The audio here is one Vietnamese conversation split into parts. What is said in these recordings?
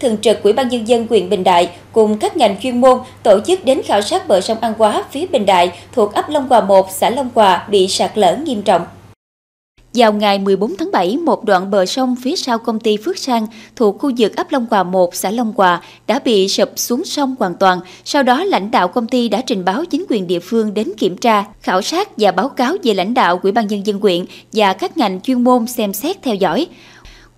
thường trực Ủy ban nhân dân huyện Bình Đại cùng các ngành chuyên môn tổ chức đến khảo sát bờ sông An Quá phía Bình Đại thuộc ấp Long Hòa 1, xã Long Hòa bị sạt lở nghiêm trọng. Vào ngày 14 tháng 7, một đoạn bờ sông phía sau công ty Phước Sang thuộc khu vực ấp Long Hòa 1, xã Long Hòa đã bị sụp xuống sông hoàn toàn. Sau đó, lãnh đạo công ty đã trình báo chính quyền địa phương đến kiểm tra, khảo sát và báo cáo về lãnh đạo Ủy ban nhân dân huyện và các ngành chuyên môn xem xét theo dõi.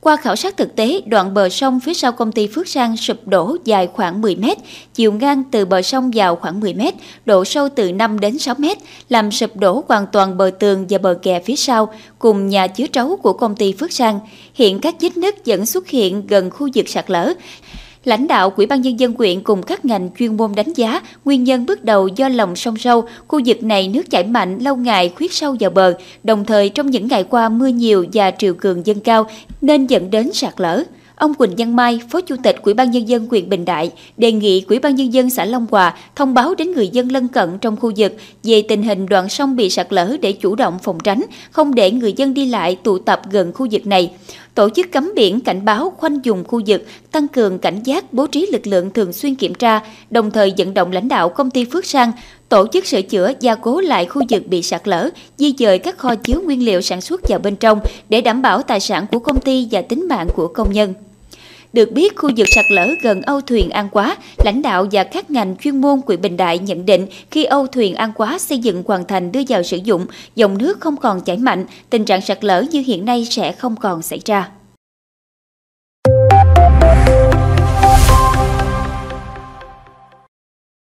Qua khảo sát thực tế, đoạn bờ sông phía sau công ty Phước Sang sụp đổ dài khoảng 10 mét, chiều ngang từ bờ sông vào khoảng 10 mét, độ sâu từ 5 đến 6 mét, làm sụp đổ hoàn toàn bờ tường và bờ kè phía sau, cùng nhà chứa trấu của công ty Phước Sang. Hiện các vết nứt vẫn xuất hiện gần khu vực sạt lở. Lãnh đạo Quỹ ban nhân dân quyện cùng các ngành chuyên môn đánh giá nguyên nhân bước đầu do lòng sông sâu, khu vực này nước chảy mạnh lâu ngày khuyết sâu vào bờ, đồng thời trong những ngày qua mưa nhiều và triều cường dâng cao nên dẫn đến sạt lở. Ông Quỳnh Văn Mai, Phó Chủ tịch Ủy ban nhân dân huyện Bình Đại, đề nghị Ủy ban nhân dân xã Long Hòa thông báo đến người dân lân cận trong khu vực về tình hình đoạn sông bị sạt lở để chủ động phòng tránh, không để người dân đi lại tụ tập gần khu vực này. Tổ chức cấm biển cảnh báo khoanh dùng khu vực, tăng cường cảnh giác, bố trí lực lượng thường xuyên kiểm tra, đồng thời vận động lãnh đạo công ty Phước Sang tổ chức sửa chữa gia cố lại khu vực bị sạt lở, di dời các kho chứa nguyên liệu sản xuất vào bên trong để đảm bảo tài sản của công ty và tính mạng của công nhân. Được biết, khu vực sạt lở gần Âu Thuyền An Quá, lãnh đạo và các ngành chuyên môn huyện Bình Đại nhận định khi Âu Thuyền An Quá xây dựng hoàn thành đưa vào sử dụng, dòng nước không còn chảy mạnh, tình trạng sạt lở như hiện nay sẽ không còn xảy ra.